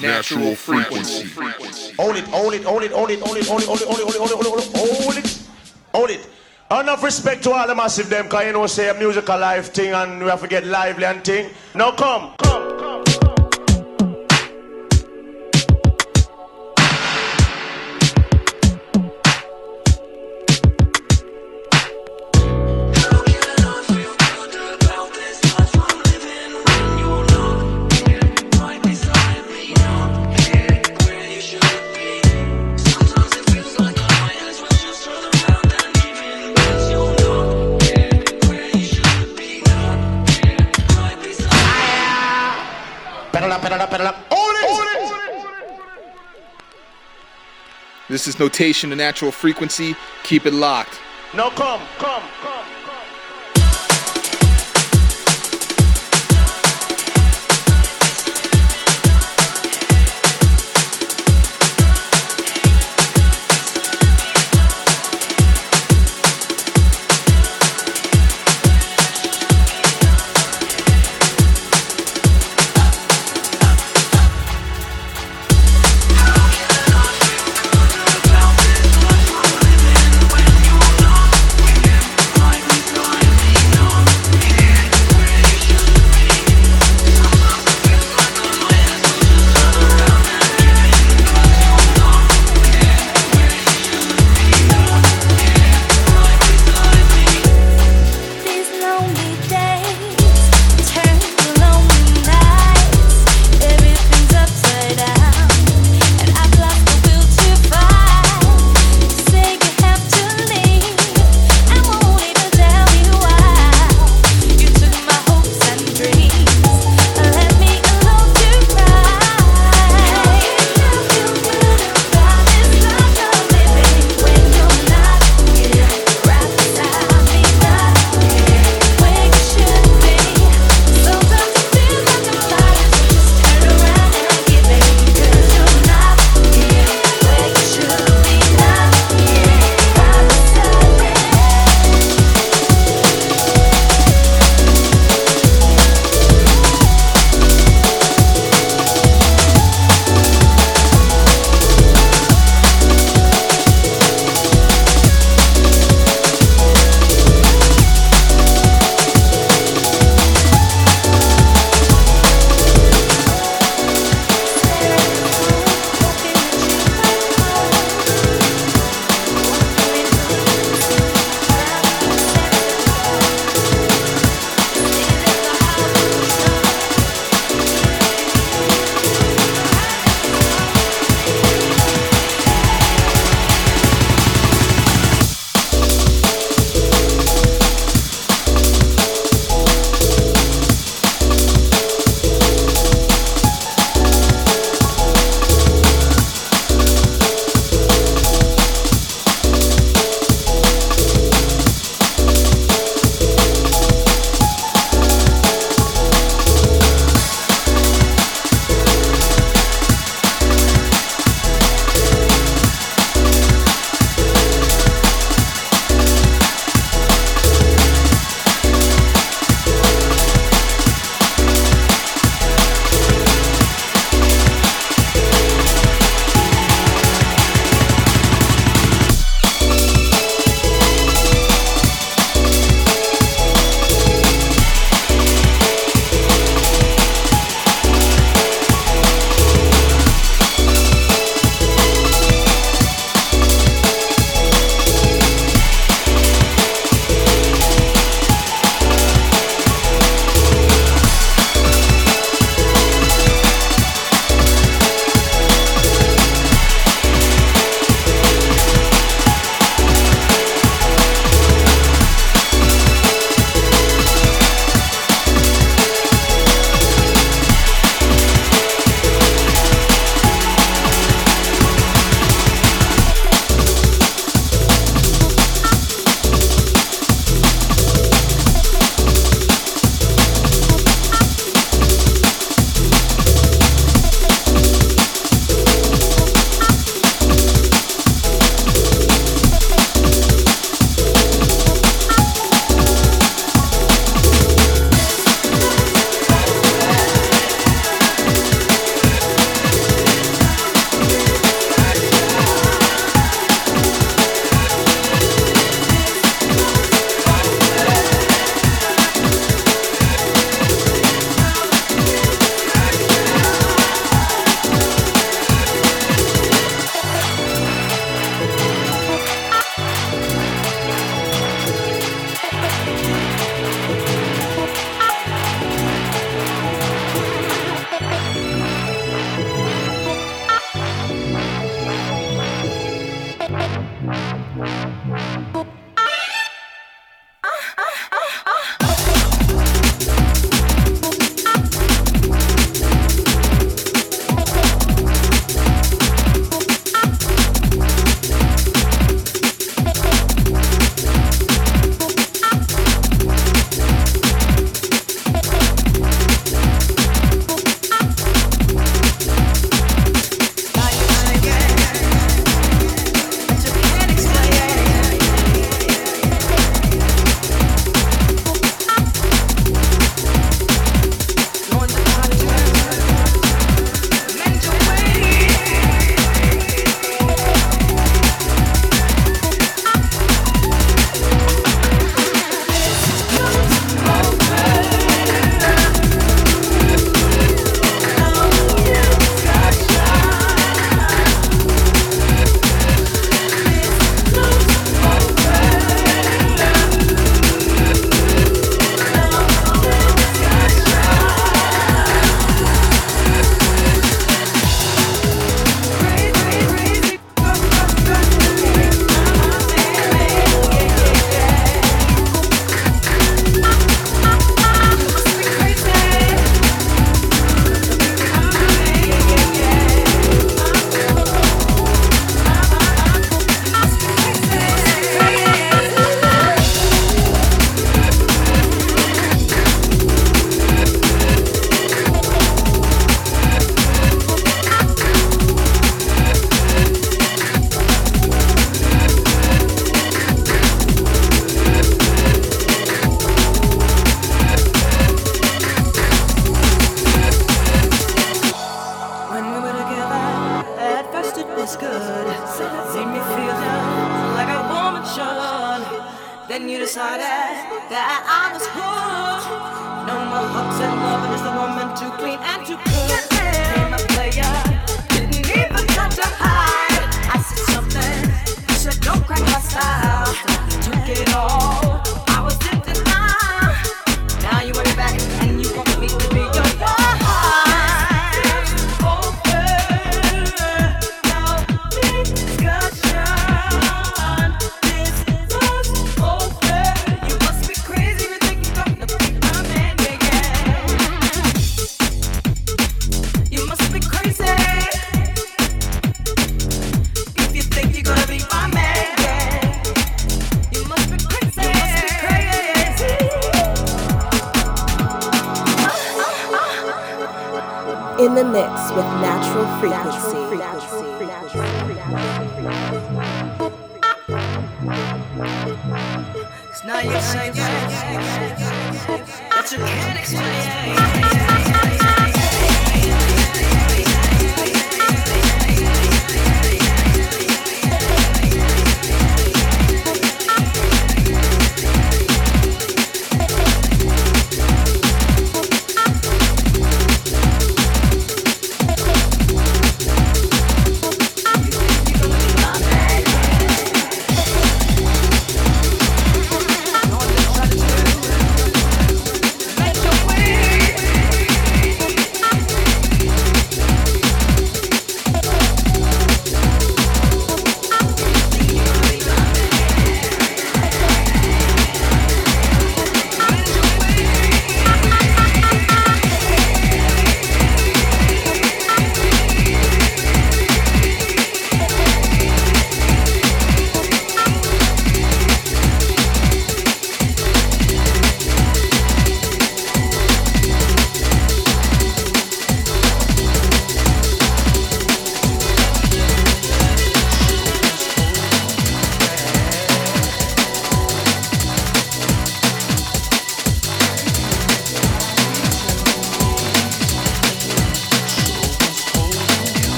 natural frequency. Hold it, hold it, hold it, hold it, hold it, hold it, hold it, hold it, hold it, hold it, hold it, hold it. Enough respect to all the massive them, cause you know say a musical life thing and we have to get lively and thing. Now come, come, This is notation to natural frequency. Keep it locked. No, come, come, come.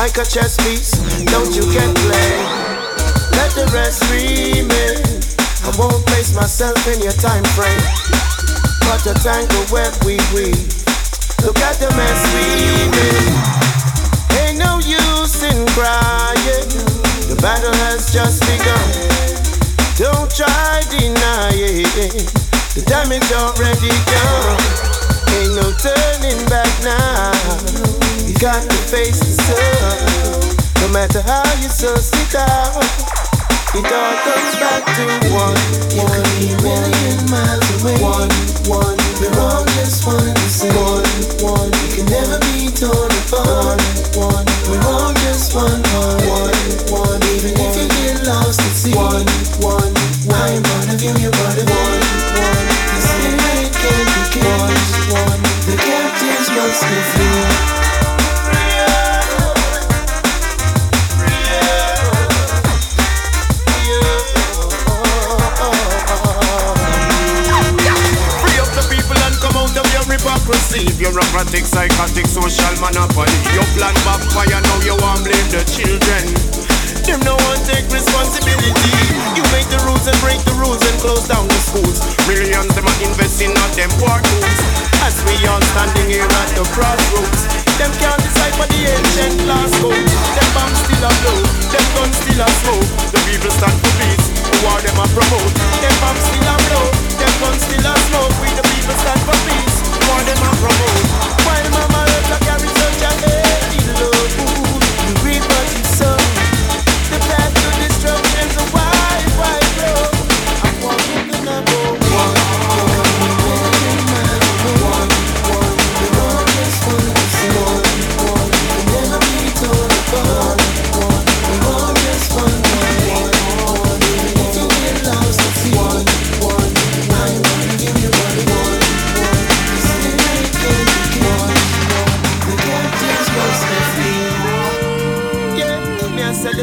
Like a chess piece. Don't you get play? Let the rest remain. I won't place myself in your time frame. But the tangle web we weave. Look at the mess we made. Ain't no use in crying. The battle has just begun. Don't try denying. The damage already done. Got to face the sun. No matter how you suss it out, it all comes back to one. You one, could be a million miles away. One, one. We're all just one the same. One, one. We can never be torn apart. One, one. We're all just one. One, one. one. Even if you get lost at sea. One, one. I am part of you, you're part hypocrisy Bureaucratic, psychotic, social monopoly. You plan backfire, now you want blame the children. Them no one take responsibility. You make the rules and break the rules and close down the schools. Millions them are investing on them tools. As we all standing here at the crossroads. Them can't decide for the ancient last codes Them bombs still a blow, them guns still a smoke. The people stand for peace, war them a promote. Them bombs still a blow, them guns still a smoke. We the people stand for peace war them a promote. While mama left like a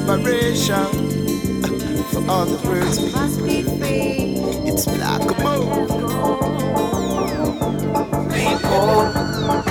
liberation for all the birds. Must be free. It's black gold. People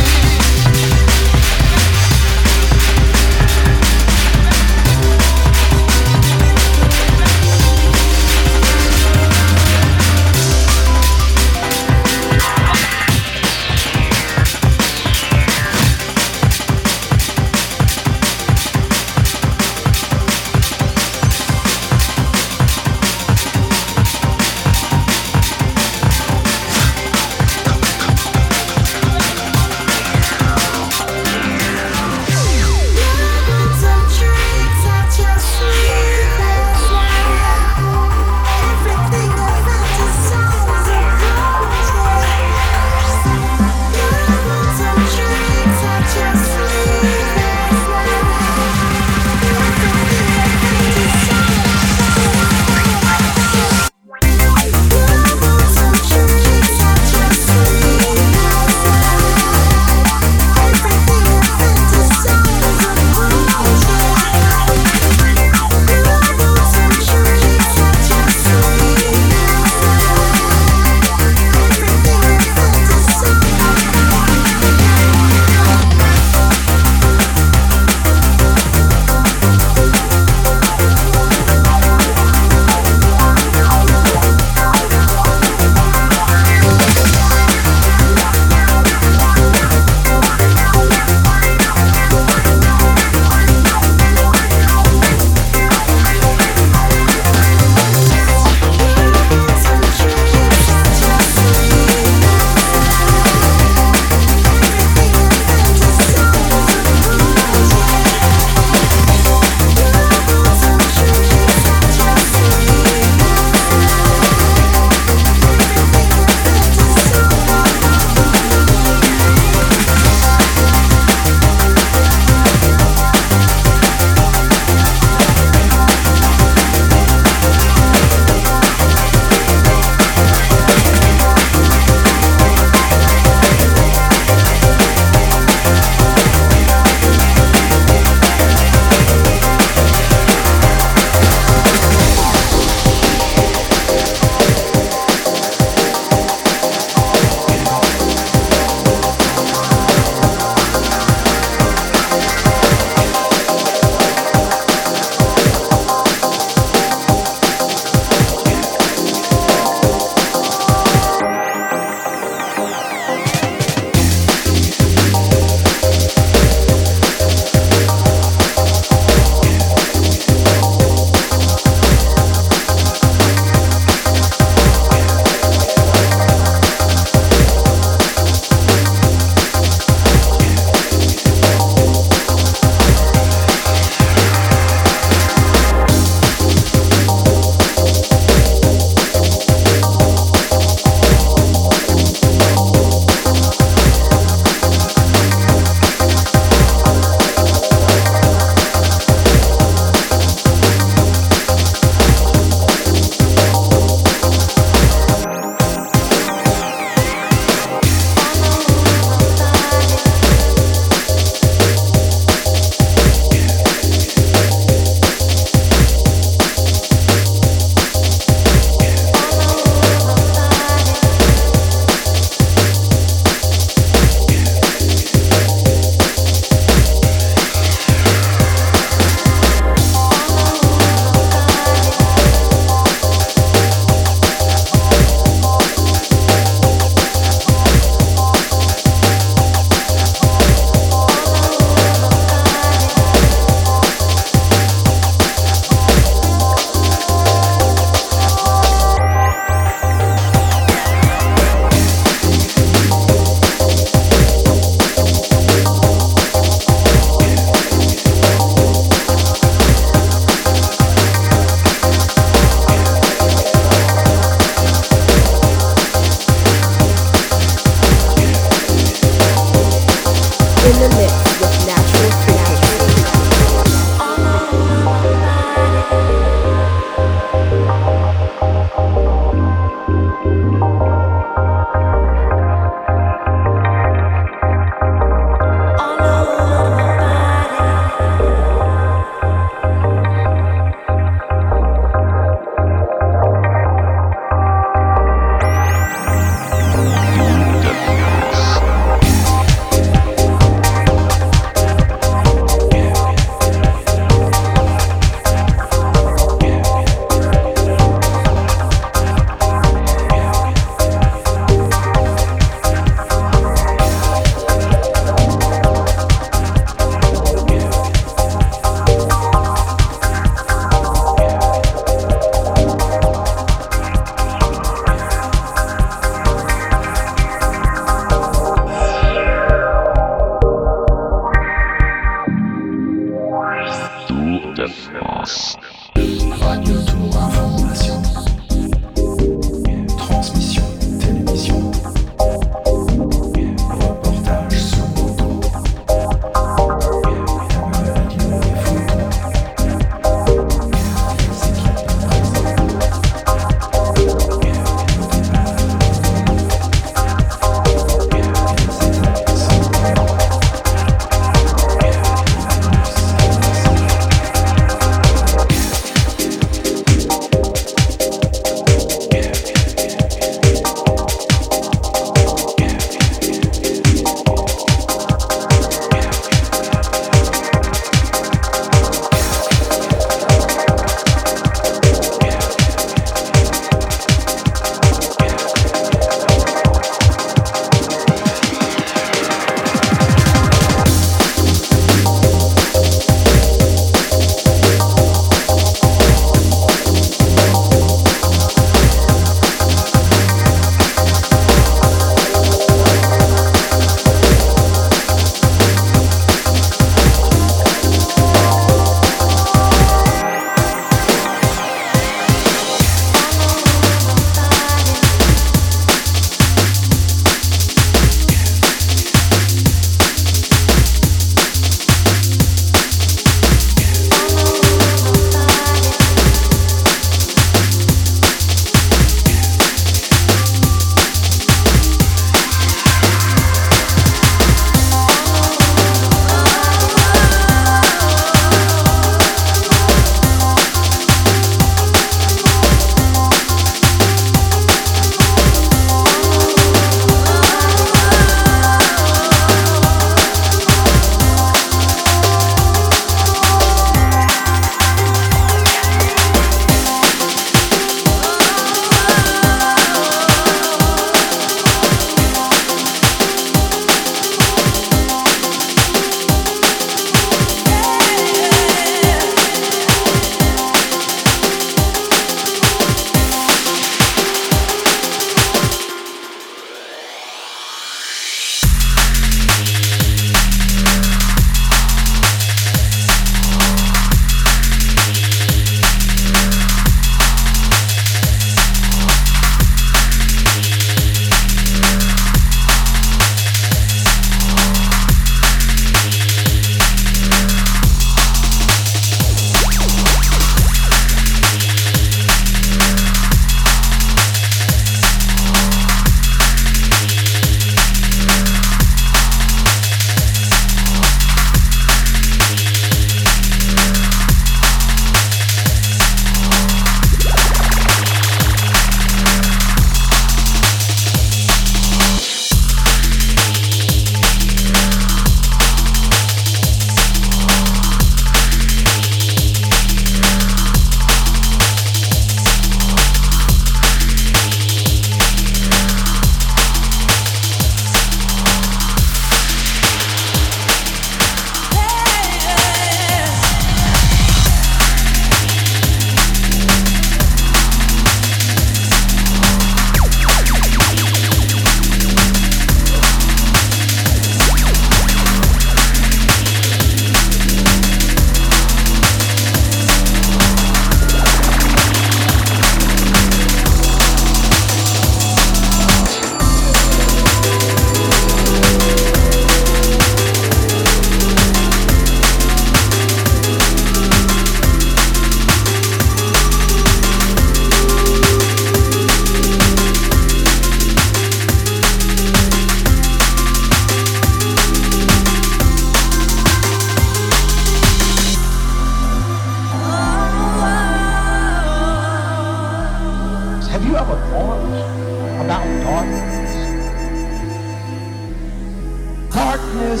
Is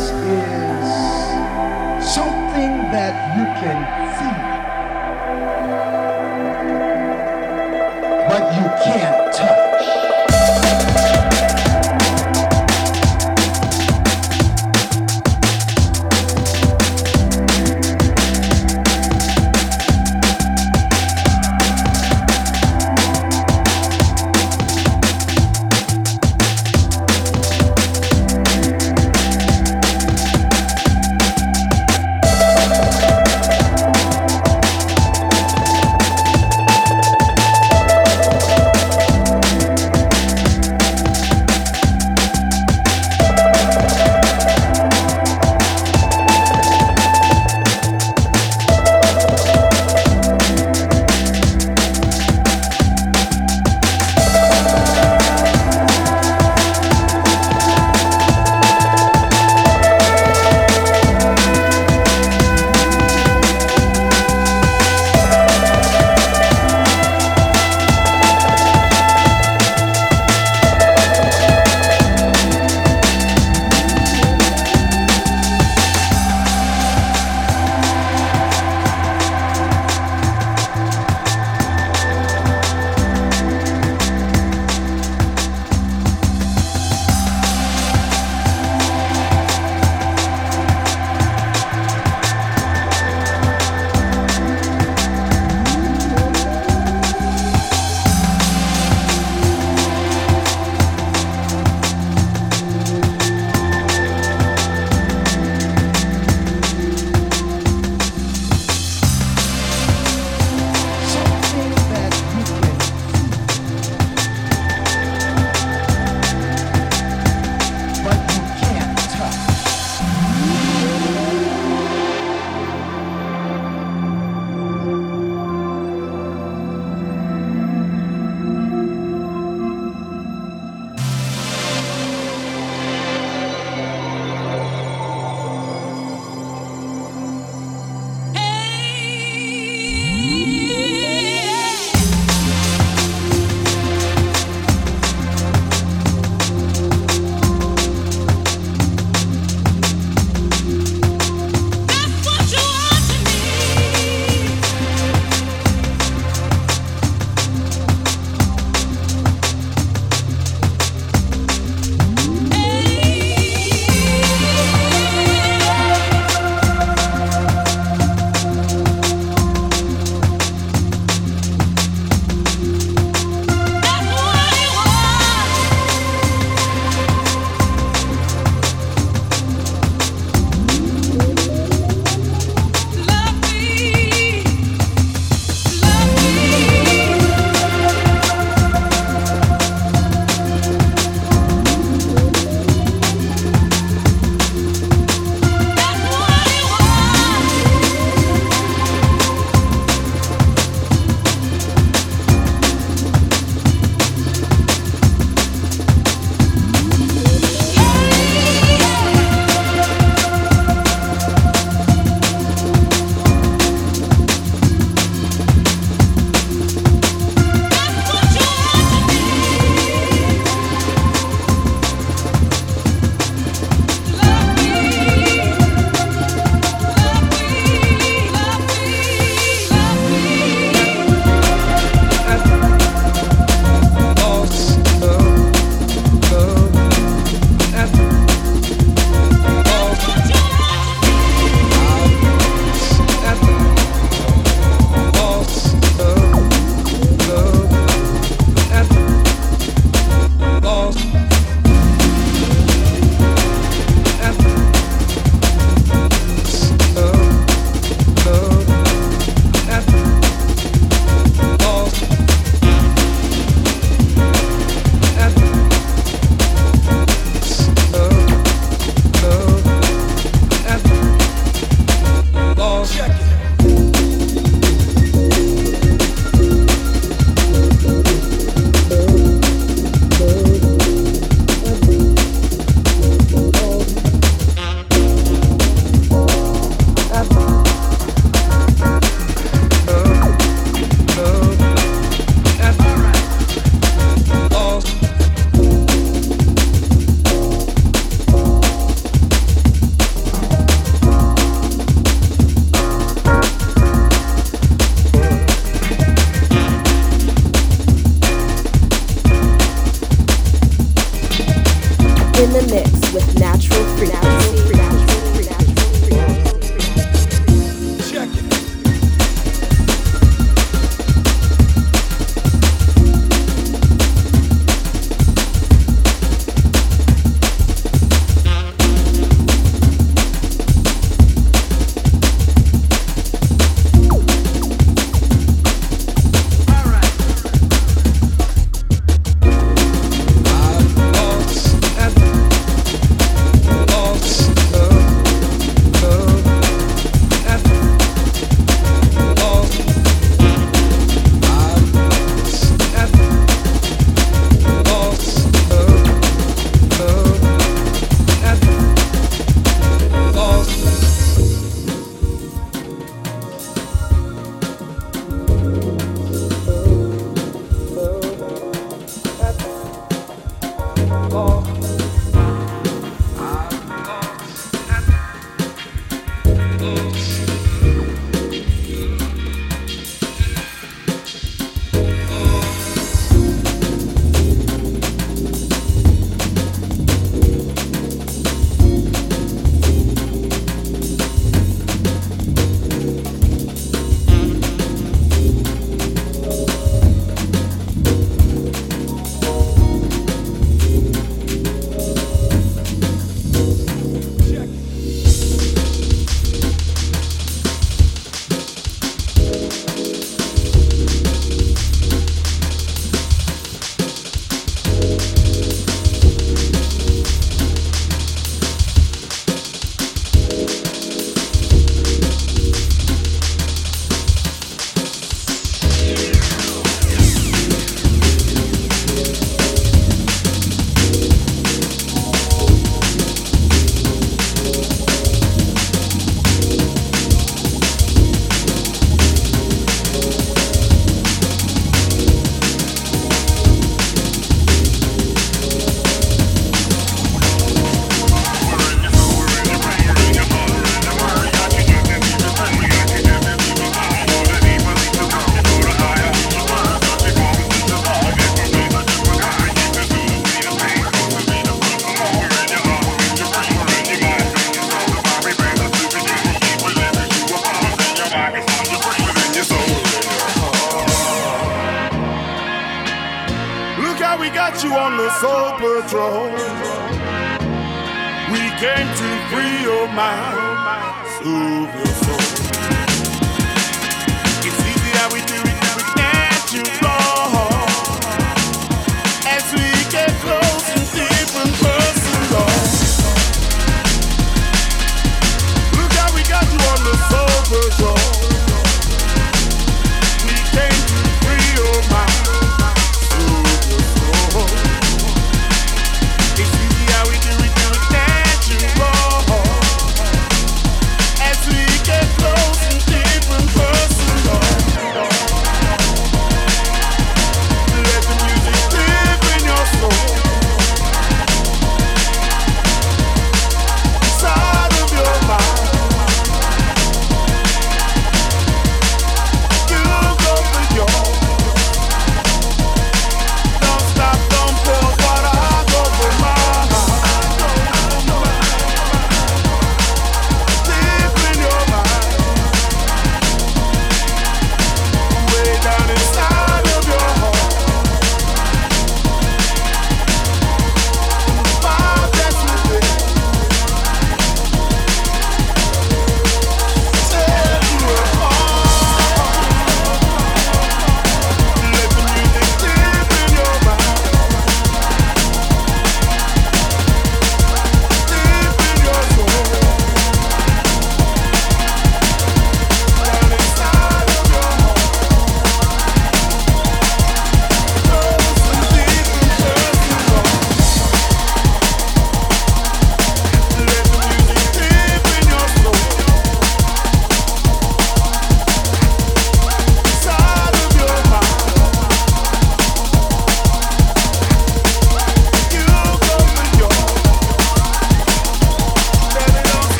something that you can feel, but you can't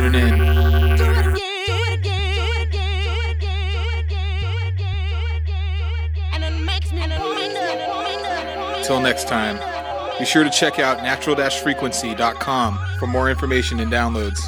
tuning in. Until next time, be sure to check out natural-frequency.com for more information and downloads.